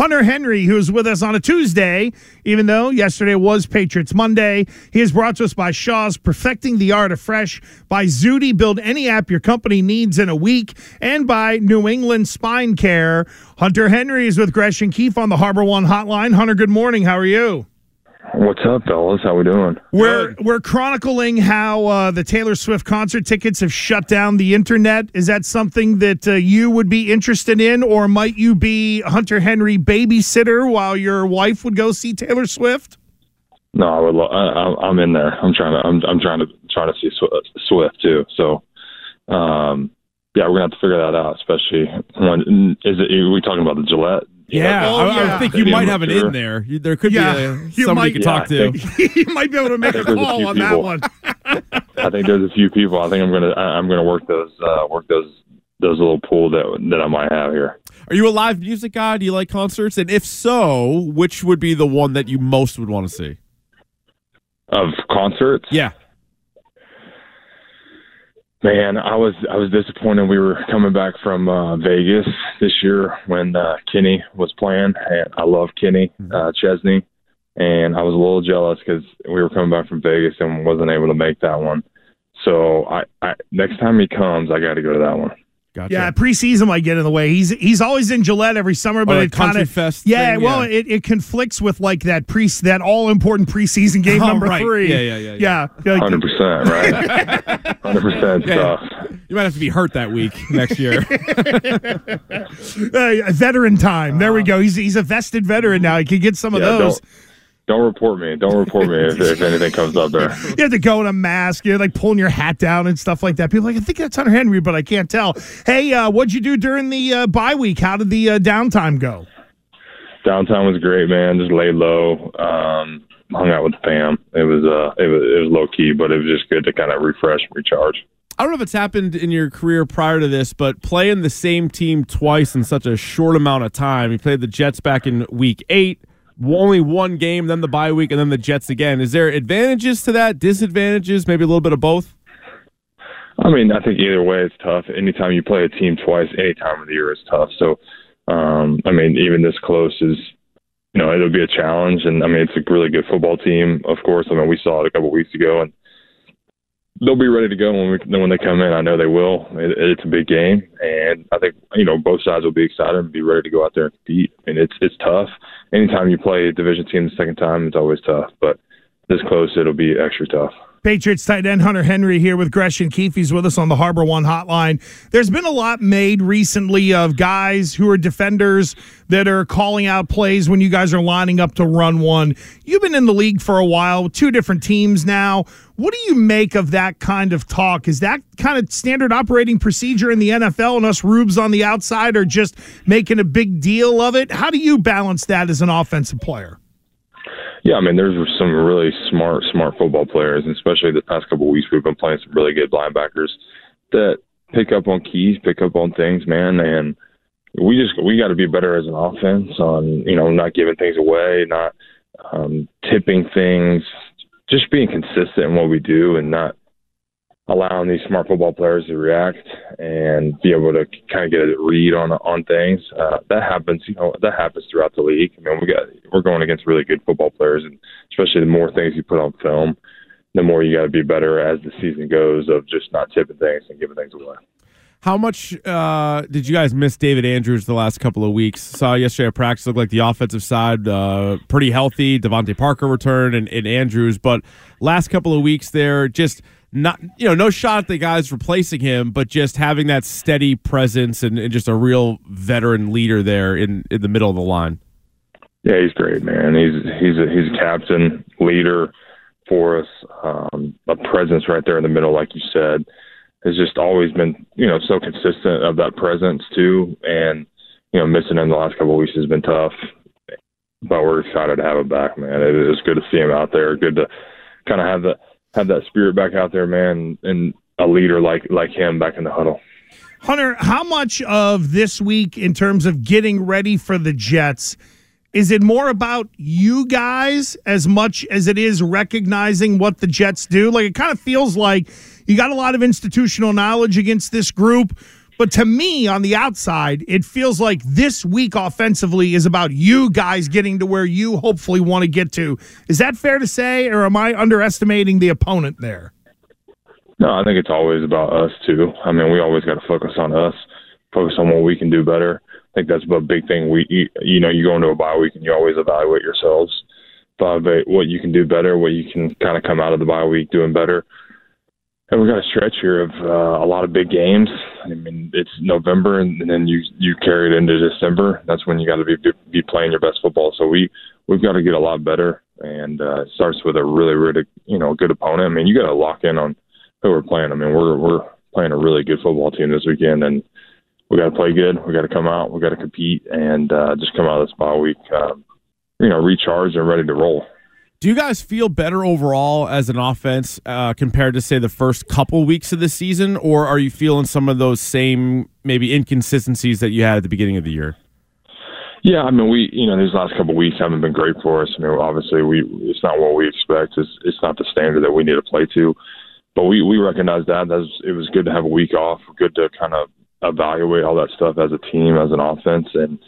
Hunter Henry, who's with us on a Tuesday, even though yesterday was Patriots Monday. He is brought to us by Shaw's Perfecting the Art of Fresh, by Zudy, build any app your company needs in a week, and by New England Spine Care. Hunter Henry is with Gresh and Keefe on the Harbor One Hotline. Hunter, good morning. How are you? What's up, fellas? How we doing? We're we're chronicling how uh, the Taylor Swift concert tickets have shut down the internet. Is that something that uh, you would be interested in, or might you be Hunter Henry babysitter while your wife would go see Taylor Swift? No, I would. Lo- I, I'm in there. I'm trying to. I'm, I'm trying to trying to see Swift too. So, um, yeah, we're gonna have to figure that out. Especially when is it? Are we talking about the Gillette yeah, oh, I, yeah. I, think you might have an in there. There could yeah, be a, somebody might, you could yeah, talk to. you might be able to make a call on people. that one. I think there's a few people. I think I'm gonna I'm gonna work those uh, work those those little pool that that I might have here. Are you a live music guy? Do you like concerts? And if so, which would be the one that you most would want to see? Of concerts? Yeah. Man, I was I was disappointed. We were coming back from uh, Vegas this year when uh, Kenny was playing, and I love Kenny mm-hmm. uh, Chesney, and I was a little jealous because we were coming back from Vegas and wasn't able to make that one. So I, I next time he comes, I got to go to that one. Gotcha. Yeah, preseason might get in the way. He's he's always in Gillette every summer, but oh, it kind of fest. Yeah, well, It, it conflicts with like that pre that all important preseason game oh, number right. three. Yeah, yeah, yeah, yeah. Hundred percent, right? Hundred percent stuff. You might have to be hurt that week next year. uh, veteran time. There we go. He's he's a vested veteran now. He can get some of yeah, those. Don't don't report me. Don't report me if, if anything comes up there. You have to go in a mask. You're like pulling your hat down and stuff like that. People like, I think that's Hunter Henry, but I can't tell. Hey, uh, what'd you do during the uh, bye week? How did the uh, downtime go? Downtime was great, man. Just laid low. Um, hung out with the fam. It was uh, it was it was low key, but it was just good to kind of refresh and recharge. I don't know if it's happened in your career prior to this, but playing the same team twice in such a short amount of time. You played the Jets back in week eight only one game, then the bye week, and then the Jets again. Is there advantages to that, disadvantages, maybe a little bit of both? I mean, I think either way it's tough. Anytime you play a team twice, any time of the year is tough. So, um, I mean, even this close is, you know, it'll be a challenge. And I mean, it's a really good football team, of course. I mean, we saw it a couple weeks ago, and they'll be ready to go when we when they come in. I know they will. It, it's a big game, and I think you know both sides will be excited and be ready to go out there and compete. I mean, it's it's tough. Anytime you play a division team the second time, it's always tough. But this close, it'll be extra tough. Patriots tight end Hunter Henry here with Gresh and Keefe. He's with us on the Harbor One hotline. There's been a lot made recently of guys who are defenders that are calling out plays when you guys are lining up to run one. You've been in the league for a while, two different teams now. What do you make of that kind of talk? Is that kind of standard operating procedure in the NFL and us rubes on the outside are just making a big deal of it? How do you balance that as an offensive player? Yeah, I mean, there's some really smart, smart football players, and especially the past couple of weeks, we've been playing some really good linebackers that pick up on keys, pick up on things, man. And we just we got to be better as an offense on you know not giving things away, not um, tipping things, just being consistent in what we do, and not allowing these smart football players to react and be able to kind of get a read on on things. Uh, that happens, you know, that happens throughout the league. I mean, we got we're going against really good football players, and especially the more things you put on film, the more you got to be better as the season goes of just not tipping things and giving things away. How much uh, did you guys miss David Andrews the last couple of weeks? Saw yesterday at practice looked like the offensive side uh, pretty healthy. DeVante Parker returned and, and Andrews, but last couple of weeks there just – not you know no shot at the guys replacing him, but just having that steady presence and, and, just a real veteran leader there in in the middle of the line. Yeah, he's great, man. He's he's a, he's a captain, leader for us, um, a presence right there in the middle, like you said. Has just always been you know so consistent of that presence too, and you know missing him the last couple of weeks has been tough. But we're excited to have him back, man. It is good to see him out there. Good to kind of have the have that spirit back out there, man, and a leader like like him back in the huddle. Hunter, how much of this week in terms of getting ready for the Jets is it more about you guys as much as it is recognizing what the Jets do? Like it kind of feels like you got a lot of institutional knowledge against this group, But to me, on the outside, it feels like this week offensively is about you guys getting to where you hopefully want to get to. Is that fair to say, or am I underestimating the opponent there? No, I think it's always about us too. I mean, we always got to focus on us, focus on what we can do better. I think that's a big thing. We, you, you know, you go into a bye week and you always evaluate yourselves, evaluate what you can do better, what you can kind of come out of the bye week doing better. And we got a stretch here of uh, a lot of big games. I mean, it's November, and, and then you you carry it into December. That's when you got to be be playing your best football. So we we've got to get a lot better, and uh, it starts with a really really you know good opponent. I mean, you got to lock in on who we're playing. I mean, we're we're playing a really good football team this weekend, and we got to play good. We got to come out. We got to compete, and uh, just come out of this bye week, um, you know, recharged and ready to roll. Do you guys feel better overall as an offense uh, compared to say the first couple weeks of the season, or are you feeling some of those same maybe inconsistencies that you had at the beginning of the year? Yeah, I mean, we you know these last couple of weeks haven't been great for us. I mean, obviously we it's not what we expect. It's it's not the standard that we need to play to, but we we recognize that. That's it was good to have a week off. Good to kind of evaluate all that stuff as a team, as an offense, and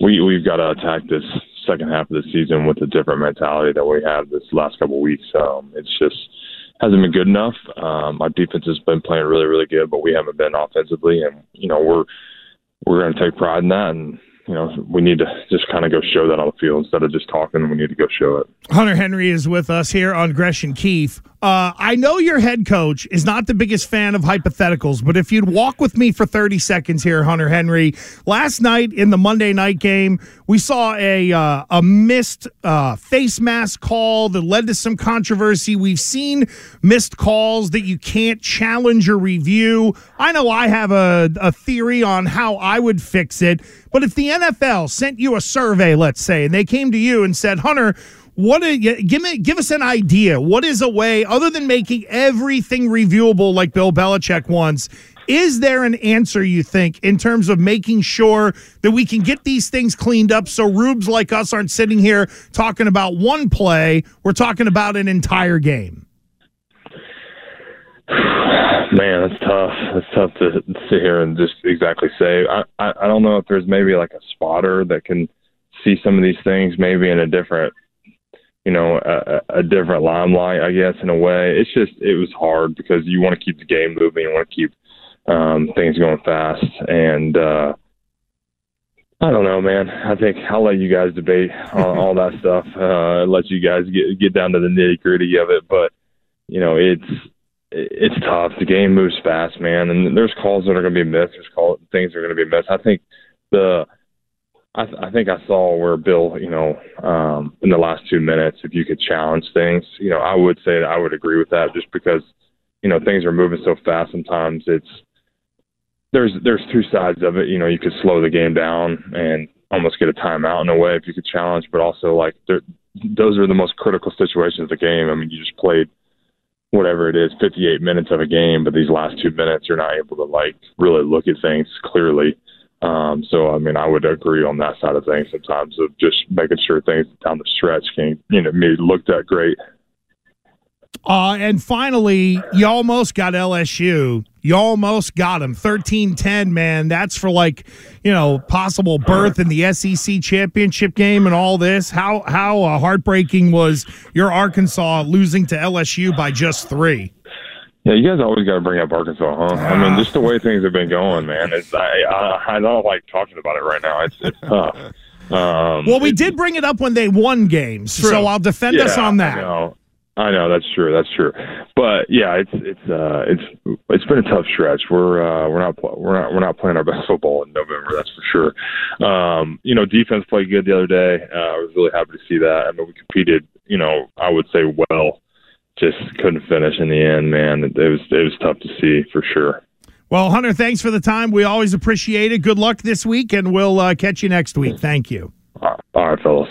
we we've got to attack this second half of the season with a different mentality that we had this last couple of weeks. Um, it's just hasn't been good enough. Um, our defense has been playing really, really good, but we haven't been offensively, and you know we're we're going to take pride in that, and you know, we need to just kind of go show that on the field instead of just talking. We need to go show it. Hunter Henry is with us here on Gresh and Keefe. Uh, I know your head coach is not the biggest fan of hypotheticals, but if you'd walk with me for 30 seconds here, Hunter Henry. Last night in the Monday night game, we saw a uh, a missed uh, face mask call that led to some controversy. We've seen missed calls that you can't challenge or review. I know I have a, a theory on how I would fix it, but if the NFL sent you a survey, let's say, and they came to you and said, Hunter, what a, give me give us an idea. What is a way other than making everything reviewable like Bill Belichick wants? Is there an answer you think in terms of making sure that we can get these things cleaned up so rubes like us aren't sitting here talking about one play? We're talking about an entire game. Man, that's tough. That's tough to sit here and just exactly say. I, I I don't know if there's maybe like a spotter that can see some of these things maybe in a different you know, a, a different limelight, I guess, in a way. It's just it was hard because you want to keep the game moving, you want to keep um, things going fast, and uh, I don't know, man. I think I'll let you guys debate all, all that stuff. Uh, let you guys get get down to the nitty gritty of it, but you know, it's it's tough. The game moves fast, man, and there's calls that are going to be missed. There's call things that are going to be missed. I think the I, th- I think I saw where Bill, you know, um, in the last two minutes, if you could challenge things, you know, I would say that I would agree with that, just because, you know, things are moving so fast. Sometimes it's there's there's two sides of it. You know, you could slow the game down and almost get a timeout in a way if you could challenge, but also like those are the most critical situations of the game. I mean, you just played whatever it is, 58 minutes of a game, but these last two minutes, you're not able to like really look at things clearly. Um, so, I mean, I would agree on that side of things sometimes of just making sure things down the stretch can, you know, me look that great. Uh, and finally, you almost got LSU. You almost got them. 13 10, man. That's for like, you know, possible berth in the SEC championship game and all this. How, how uh, heartbreaking was your Arkansas losing to LSU by just three? Yeah, you guys always got to bring up Arkansas, huh? I mean, just the way things have been going, man. It's I I, I don't like talking about it right now. It's it's tough. Um, well, we did bring it up when they won games, true. so I'll defend yeah, us on that. I know. I know that's true. That's true. But yeah, it's it's uh it's it's been a tough stretch. We're uh we're not we're not we're not playing our best football in November. That's for sure. Um, you know, defense played good the other day. Uh, I was really happy to see that. I mean, we competed. You know, I would say well just couldn't finish in the end, man. It was it was tough to see for sure. Well, Hunter, thanks for the time. We always appreciate it. Good luck this week, and we'll uh, catch you next week. Thank you. All right, fellas.